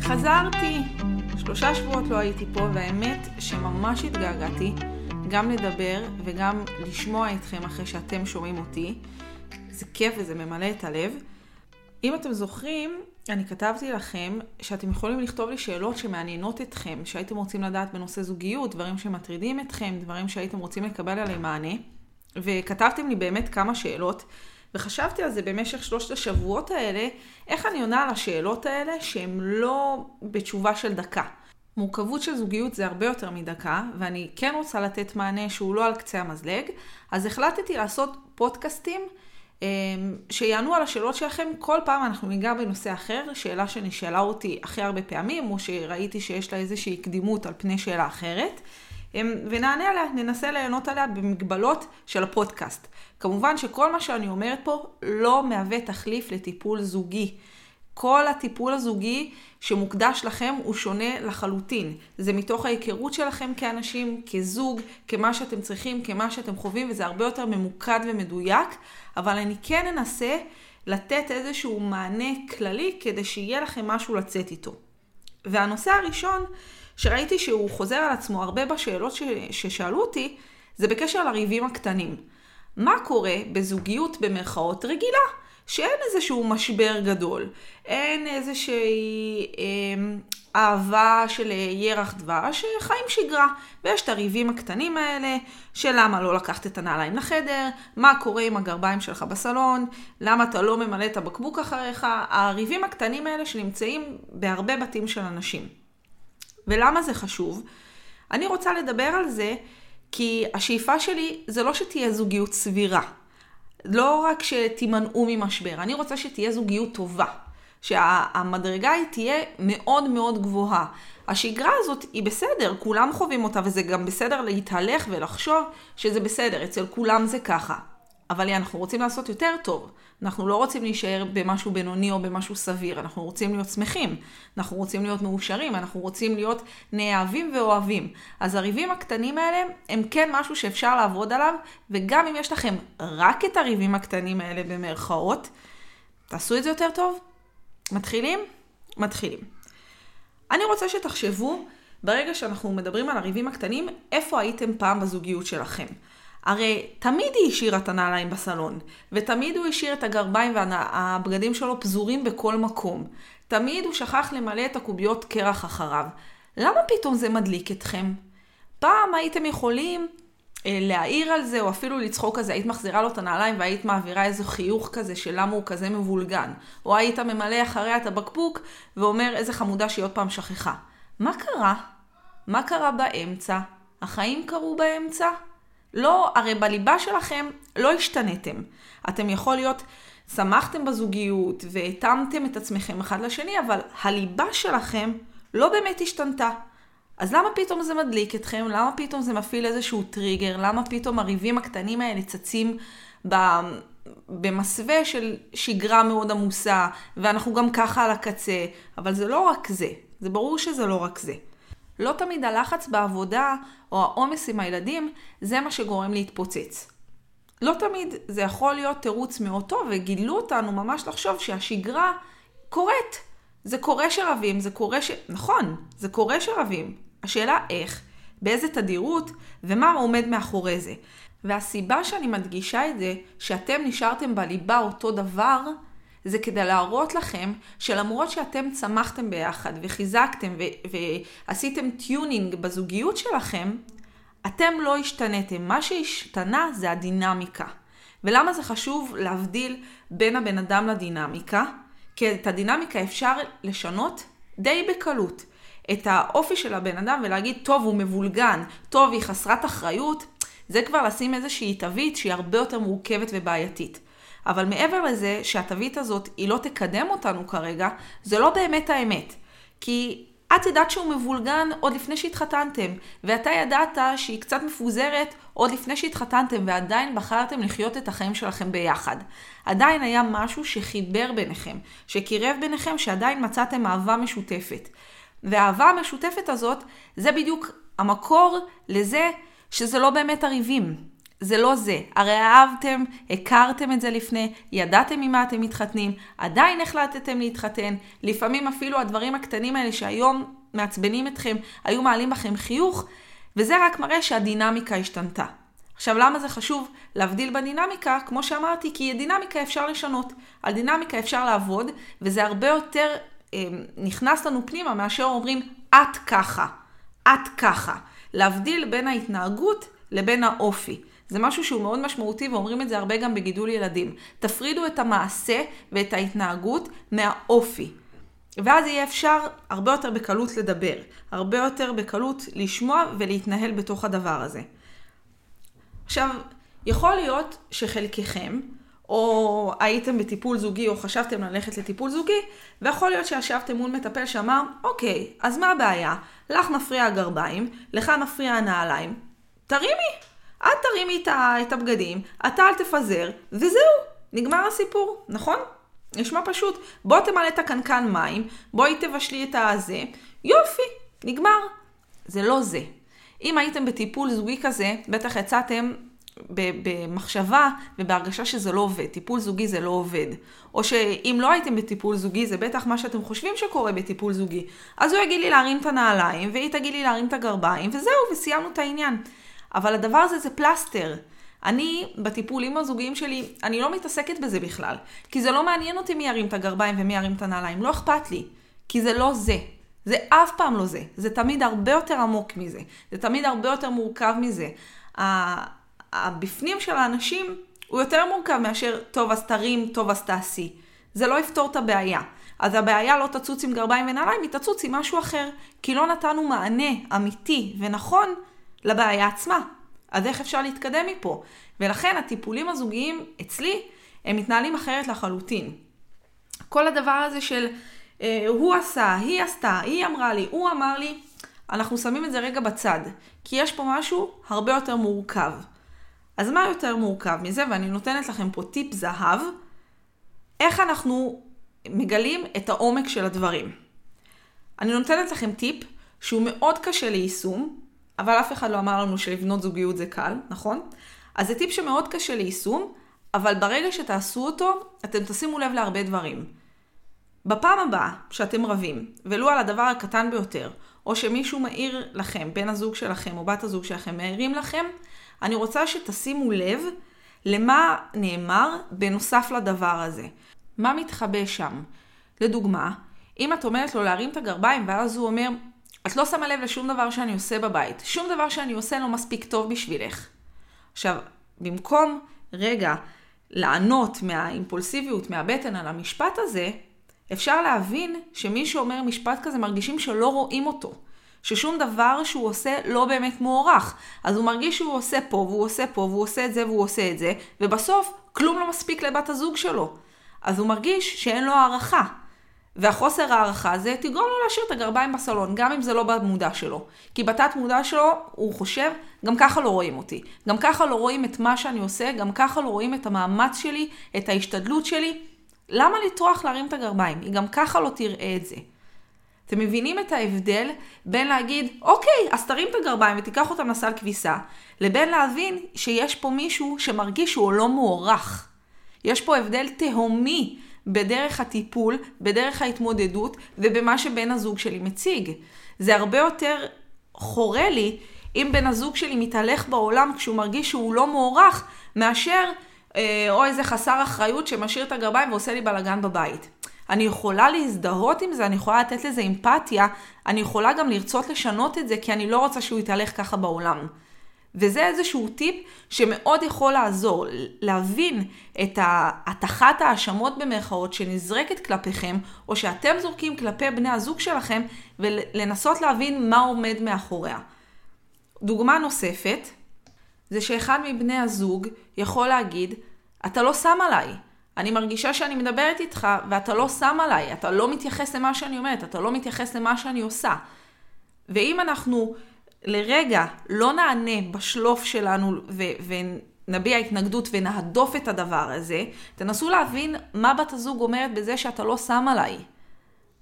חזרתי! שלושה שבועות לא הייתי פה, והאמת שממש התגעגעתי גם לדבר וגם לשמוע אתכם אחרי שאתם שומעים אותי. זה כיף וזה ממלא את הלב. אם אתם זוכרים, אני כתבתי לכם שאתם יכולים לכתוב לי שאלות שמעניינות אתכם, שהייתם רוצים לדעת בנושא זוגיות, דברים שמטרידים אתכם, דברים שהייתם רוצים לקבל עליהם מענה. וכתבתם לי באמת כמה שאלות, וחשבתי על זה במשך שלושת השבועות האלה, איך אני עונה על השאלות האלה שהן לא בתשובה של דקה. מורכבות של זוגיות זה הרבה יותר מדקה, ואני כן רוצה לתת מענה שהוא לא על קצה המזלג, אז החלטתי לעשות פודקאסטים אמ, שיענו על השאלות שלכם. כל פעם אנחנו ניגע בנושא אחר, שאלה שנשאלה אותי הכי הרבה פעמים, או שראיתי שיש לה איזושהי קדימות על פני שאלה אחרת. ונענה עליה, ננסה ליהנות עליה במגבלות של הפודקאסט. כמובן שכל מה שאני אומרת פה לא מהווה תחליף לטיפול זוגי. כל הטיפול הזוגי שמוקדש לכם הוא שונה לחלוטין. זה מתוך ההיכרות שלכם כאנשים, כזוג, כמה שאתם צריכים, כמה שאתם חווים, וזה הרבה יותר ממוקד ומדויק, אבל אני כן אנסה לתת איזשהו מענה כללי כדי שיהיה לכם משהו לצאת איתו. והנושא הראשון, שראיתי שהוא חוזר על עצמו הרבה בשאלות ש... ששאלו אותי, זה בקשר לריבים הקטנים. מה קורה בזוגיות במרכאות רגילה? שאין איזשהו משבר גדול, אין איזושהי אה, אהבה של ירח דבש, חיים שגרה. ויש את הריבים הקטנים האלה, של למה לא לקחת את הנעליים לחדר, מה קורה עם הגרביים שלך בסלון, למה אתה לא ממלא את הבקבוק אחריך, הריבים הקטנים האלה שנמצאים בהרבה בתים של אנשים. ולמה זה חשוב? אני רוצה לדבר על זה כי השאיפה שלי זה לא שתהיה זוגיות סבירה. לא רק שתימנעו ממשבר, אני רוצה שתהיה זוגיות טובה. שהמדרגה היא תהיה מאוד מאוד גבוהה. השגרה הזאת היא בסדר, כולם חווים אותה, וזה גם בסדר להתהלך ולחשוב שזה בסדר, אצל כולם זה ככה. אבל אנחנו רוצים לעשות יותר טוב. אנחנו לא רוצים להישאר במשהו בינוני או במשהו סביר, אנחנו רוצים להיות שמחים, אנחנו רוצים להיות מאושרים, אנחנו רוצים להיות נאהבים ואוהבים. אז הריבים הקטנים האלה הם כן משהו שאפשר לעבוד עליו, וגם אם יש לכם רק את הריבים הקטנים האלה במרכאות, תעשו את זה יותר טוב. מתחילים? מתחילים. אני רוצה שתחשבו, ברגע שאנחנו מדברים על הריבים הקטנים, איפה הייתם פעם בזוגיות שלכם. הרי תמיד היא השאירה את הנעליים בסלון, ותמיד הוא השאיר את הגרביים והבגדים שלו פזורים בכל מקום. תמיד הוא שכח למלא את הקוביות קרח אחריו. למה פתאום זה מדליק אתכם? פעם הייתם יכולים אה, להעיר על זה, או אפילו לצחוק כזה, היית מחזירה לו את הנעליים והיית מעבירה איזה חיוך כזה של למה הוא כזה מבולגן. או היית ממלא אחריה את הבקבוק ואומר איזה חמודה שהיא עוד פעם שכחה. מה קרה? מה קרה באמצע? החיים קרו באמצע? לא, הרי בליבה שלכם לא השתנתם. אתם יכול להיות, שמחתם בזוגיות והתאמתם את עצמכם אחד לשני, אבל הליבה שלכם לא באמת השתנתה. אז למה פתאום זה מדליק אתכם? למה פתאום זה מפעיל איזשהו טריגר? למה פתאום הריבים הקטנים האלה צצים ב... במסווה של שגרה מאוד עמוסה, ואנחנו גם ככה על הקצה, אבל זה לא רק זה. זה ברור שזה לא רק זה. לא תמיד הלחץ בעבודה או העומס עם הילדים זה מה שגורם להתפוצץ. לא תמיד זה יכול להיות תירוץ מאוד טוב, וגילו אותנו ממש לחשוב שהשגרה קורית. זה קורה שרבים, זה קורה ש... נכון, זה קורה שרבים. השאלה איך, באיזה תדירות, ומה עומד מאחורי זה. והסיבה שאני מדגישה את זה, שאתם נשארתם בליבה אותו דבר, זה כדי להראות לכם שלמרות שאתם צמחתם ביחד וחיזקתם ו- ועשיתם tuning בזוגיות שלכם, אתם לא השתנתם. מה שהשתנה זה הדינמיקה. ולמה זה חשוב להבדיל בין הבן אדם לדינמיקה? כי את הדינמיקה אפשר לשנות די בקלות. את האופי של הבן אדם ולהגיד, טוב, הוא מבולגן, טוב, היא חסרת אחריות, זה כבר לשים איזושהי תווית שהיא הרבה יותר מורכבת ובעייתית. אבל מעבר לזה שהתווית הזאת היא לא תקדם אותנו כרגע, זה לא באמת האמת. כי את ידעת שהוא מבולגן עוד לפני שהתחתנתם, ואתה ידעת שהיא קצת מפוזרת עוד לפני שהתחתנתם, ועדיין בחרתם לחיות את החיים שלכם ביחד. עדיין היה משהו שחיבר ביניכם, שקירב ביניכם, שעדיין מצאתם אהבה משותפת. והאהבה המשותפת הזאת, זה בדיוק המקור לזה שזה לא באמת הריבים. זה לא זה. הרי אהבתם, הכרתם את זה לפני, ידעתם ממה אתם מתחתנים, עדיין החלטתם להתחתן. לפעמים אפילו הדברים הקטנים האלה שהיום מעצבנים אתכם, היו מעלים בכם חיוך, וזה רק מראה שהדינמיקה השתנתה. עכשיו, למה זה חשוב להבדיל בדינמיקה? כמו שאמרתי, כי דינמיקה אפשר לשנות. על דינמיקה אפשר לעבוד, וזה הרבה יותר אה, נכנס לנו פנימה מאשר אומרים, את ככה, את ככה. להבדיל בין ההתנהגות לבין האופי. זה משהו שהוא מאוד משמעותי ואומרים את זה הרבה גם בגידול ילדים. תפרידו את המעשה ואת ההתנהגות מהאופי. ואז יהיה אפשר הרבה יותר בקלות לדבר, הרבה יותר בקלות לשמוע ולהתנהל בתוך הדבר הזה. עכשיו, יכול להיות שחלקכם, או הייתם בטיפול זוגי או חשבתם ללכת לטיפול זוגי, ויכול להיות שישבתם מול מטפל שאמר, אוקיי, אז מה הבעיה? לך מפריע הגרביים, לך מפריע הנעליים, תרימי. את תרימי את הבגדים, אתה אל תפזר, וזהו, נגמר הסיפור, נכון? נשמע פשוט. בוא תמלא את הקנקן מים, בואי תבשלי את הזה, יופי, נגמר. זה לא זה. אם הייתם בטיפול זוגי כזה, בטח יצאתם במחשבה ובהרגשה שזה לא עובד. טיפול זוגי זה לא עובד. או שאם לא הייתם בטיפול זוגי, זה בטח מה שאתם חושבים שקורה בטיפול זוגי. אז הוא יגיד לי להרים את הנעליים, והיא תגיד לי להרים את הגרביים, וזהו, וסיימנו את העניין. אבל הדבר הזה זה פלסטר. אני, בטיפולים הזוגיים שלי, אני לא מתעסקת בזה בכלל. כי זה לא מעניין אותי מי ירים את הגרביים ומי ירים את הנעליים. לא אכפת לי. כי זה לא זה. זה אף פעם לא זה. זה תמיד הרבה יותר עמוק מזה. זה תמיד הרבה יותר מורכב מזה. הבפנים של האנשים הוא יותר מורכב מאשר, טוב אז תרים, טוב אז תעשי. זה לא יפתור את הבעיה. אז הבעיה לא תצוץ עם גרביים ונעליים, היא תצוץ עם משהו אחר. כי לא נתנו מענה אמיתי ונכון לבעיה עצמה. אז איך אפשר להתקדם מפה? ולכן הטיפולים הזוגיים אצלי, הם מתנהלים אחרת לחלוטין. כל הדבר הזה של אה, הוא עשה, היא עשתה, היא אמרה לי, הוא אמר לי, אנחנו שמים את זה רגע בצד. כי יש פה משהו הרבה יותר מורכב. אז מה יותר מורכב מזה? ואני נותנת לכם פה טיפ זהב, איך אנחנו מגלים את העומק של הדברים. אני נותנת לכם טיפ שהוא מאוד קשה ליישום, אבל אף אחד לא אמר לנו שלבנות זוגיות זה קל, נכון? אז זה טיפ שמאוד קשה ליישום, אבל ברגע שתעשו אותו, אתם תשימו לב להרבה דברים. בפעם הבאה שאתם רבים, ולו על הדבר הקטן ביותר, או שמישהו מעיר לכם, בן הזוג שלכם או בת הזוג שלכם מעירים לכם, אני רוצה שתשימו לב למה נאמר בנוסף לדבר הזה. מה מתחבא שם? לדוגמה, אם את אומרת לו להרים את הגרביים, ואז הוא אומר, את לא שמה לב לשום דבר שאני עושה בבית. שום דבר שאני עושה לא מספיק טוב בשבילך. עכשיו, במקום רגע לענות מהאימפולסיביות, מהבטן על המשפט הזה, אפשר להבין שמי שאומר משפט כזה מרגישים שלא רואים אותו. ששום דבר שהוא עושה לא באמת מוערך. אז הוא מרגיש שהוא עושה פה, והוא עושה פה, והוא עושה את זה, והוא עושה את זה, ובסוף כלום לא מספיק לבת הזוג שלו. אז הוא מרגיש שאין לו הערכה. והחוסר הערכה הזה תגרום לו להשאיר את הגרביים בסלון, גם אם זה לא במודע שלו. כי בתת מודע שלו הוא חושב, גם ככה לא רואים אותי. גם ככה לא רואים את מה שאני עושה, גם ככה לא רואים את המאמץ שלי, את ההשתדלות שלי. למה לטרוח להרים את הגרביים? היא גם ככה לא תראה את זה. אתם מבינים את ההבדל בין להגיד, אוקיי, אז תרים את הגרביים ותיקח אותם לסל כביסה, לבין להבין שיש פה מישהו שמרגיש שהוא לא מוערך. יש פה הבדל תהומי בדרך הטיפול, בדרך ההתמודדות ובמה שבן הזוג שלי מציג. זה הרבה יותר חורה לי אם בן הזוג שלי מתהלך בעולם כשהוא מרגיש שהוא לא מוערך, מאשר אה, או איזה חסר אחריות שמשאיר את הגרביים ועושה לי בלאגן בבית. אני יכולה להזדהות עם זה, אני יכולה לתת לזה אמפתיה, אני יכולה גם לרצות לשנות את זה, כי אני לא רוצה שהוא יתהלך ככה בעולם. וזה איזשהו טיפ שמאוד יכול לעזור, להבין את הטחת ההאשמות במרכאות שנזרקת כלפיכם, או שאתם זורקים כלפי בני הזוג שלכם, ולנסות להבין מה עומד מאחוריה. דוגמה נוספת, זה שאחד מבני הזוג יכול להגיד, אתה לא שם עליי. אני מרגישה שאני מדברת איתך ואתה לא שם עליי, אתה לא מתייחס למה שאני אומרת, אתה לא מתייחס למה שאני עושה. ואם אנחנו לרגע לא נענה בשלוף שלנו ו- ונביע התנגדות ונהדוף את הדבר הזה, תנסו להבין מה בת הזוג אומרת בזה שאתה לא שם עליי.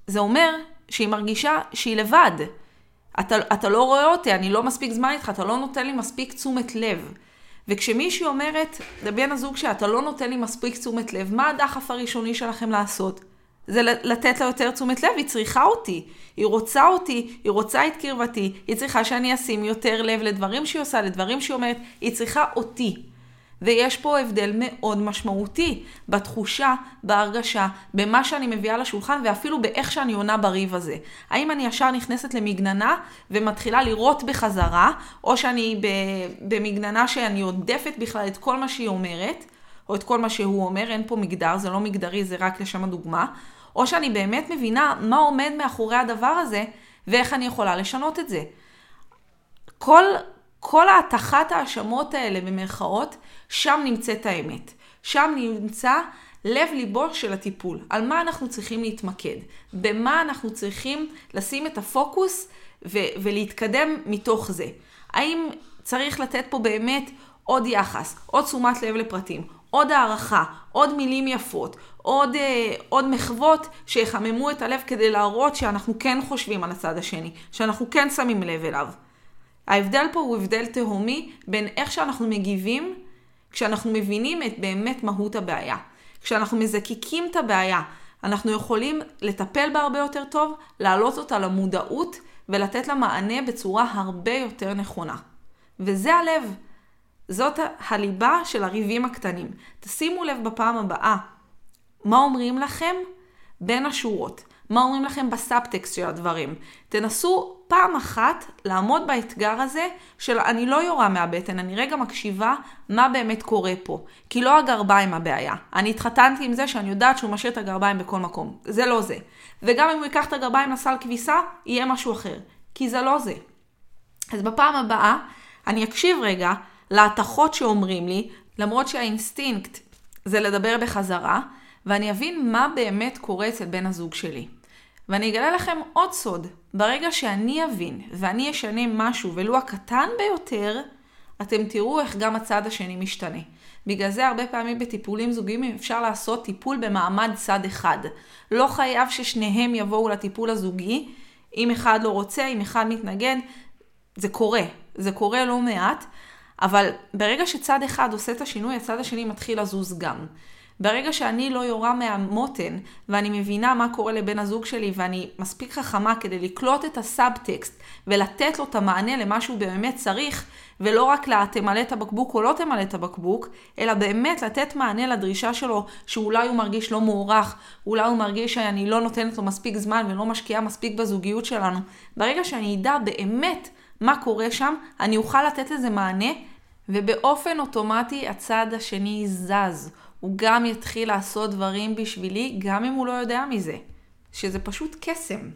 זה אומר שהיא מרגישה שהיא לבד. אתה, אתה לא רואה אותי, אני לא מספיק זמן איתך, אתה לא נותן לי מספיק תשומת לב. וכשמישהי אומרת לבן הזוג שאתה לא נותן לי מספיק תשומת לב, מה הדחף הראשוני שלכם לעשות? זה לתת לה יותר תשומת לב, היא צריכה אותי, היא רוצה אותי, היא רוצה את קרבתי, היא צריכה שאני אשים יותר לב לדברים שהיא עושה, לדברים שהיא אומרת, היא צריכה אותי. ויש פה הבדל מאוד משמעותי בתחושה, בהרגשה, במה שאני מביאה לשולחן ואפילו באיך שאני עונה בריב הזה. האם אני ישר נכנסת למגננה ומתחילה לראות בחזרה, או שאני במגננה שאני עודפת בכלל את כל מה שהיא אומרת, או את כל מה שהוא אומר, אין פה מגדר, זה לא מגדרי, זה רק לשם הדוגמה, או שאני באמת מבינה מה עומד מאחורי הדבר הזה ואיך אני יכולה לשנות את זה. כל, כל ההטחת ההאשמות האלה במרכאות, שם נמצאת האמת. שם נמצא לב ליבו של הטיפול. על מה אנחנו צריכים להתמקד. במה אנחנו צריכים לשים את הפוקוס ו- ולהתקדם מתוך זה. האם צריך לתת פה באמת עוד יחס, עוד תשומת לב לפרטים, עוד הערכה, עוד מילים יפות, עוד, אה, עוד מחוות שיחממו את הלב כדי להראות שאנחנו כן חושבים על הצד השני, שאנחנו כן שמים לב אליו. ההבדל פה הוא הבדל תהומי בין איך שאנחנו מגיבים כשאנחנו מבינים את באמת מהות הבעיה. כשאנחנו מזקקים את הבעיה, אנחנו יכולים לטפל בה הרבה יותר טוב, להעלות אותה למודעות ולתת לה מענה בצורה הרבה יותר נכונה. וזה הלב. זאת הליבה של הריבים הקטנים. תשימו לב בפעם הבאה מה אומרים לכם בין השורות. מה אומרים לכם בסאבטקסט של הדברים. תנסו פעם אחת לעמוד באתגר הזה של אני לא יורה מהבטן, אני רגע מקשיבה מה באמת קורה פה. כי לא הגרביים הבעיה. אני התחתנתי עם זה שאני יודעת שהוא משאיר את הגרביים בכל מקום. זה לא זה. וגם אם הוא ייקח את הגרביים לסל כביסה, יהיה משהו אחר. כי זה לא זה. אז בפעם הבאה, אני אקשיב רגע להטחות שאומרים לי, למרות שהאינסטינקט זה לדבר בחזרה, ואני אבין מה באמת קורה אצל בן הזוג שלי. ואני אגלה לכם עוד סוד. ברגע שאני אבין ואני אשנה משהו, ולו הקטן ביותר, אתם תראו איך גם הצד השני משתנה. בגלל זה הרבה פעמים בטיפולים זוגיים אפשר לעשות טיפול במעמד צד אחד. לא חייב ששניהם יבואו לטיפול הזוגי, אם אחד לא רוצה, אם אחד מתנגד, זה קורה. זה קורה לא מעט, אבל ברגע שצד אחד עושה את השינוי, הצד השני מתחיל לזוז גם. ברגע שאני לא יורה מהמותן, ואני מבינה מה קורה לבן הזוג שלי, ואני מספיק חכמה כדי לקלוט את הסאבטקסט, ולתת לו את המענה למה שהוא באמת צריך, ולא רק לתמלא את הבקבוק או לא תמלא את הבקבוק, אלא באמת לתת מענה לדרישה שלו, שאולי הוא מרגיש לא מוערך, אולי הוא מרגיש שאני לא נותנת לו מספיק זמן ולא משקיעה מספיק בזוגיות שלנו. ברגע שאני אדע באמת מה קורה שם, אני אוכל לתת לזה מענה, ובאופן אוטומטי הצד השני זז. הוא גם יתחיל לעשות דברים בשבילי, גם אם הוא לא יודע מזה. שזה פשוט קסם.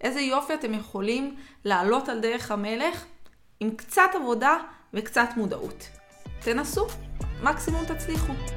איזה יופי אתם יכולים לעלות על דרך המלך עם קצת עבודה וקצת מודעות. תנסו, מקסימום תצליחו.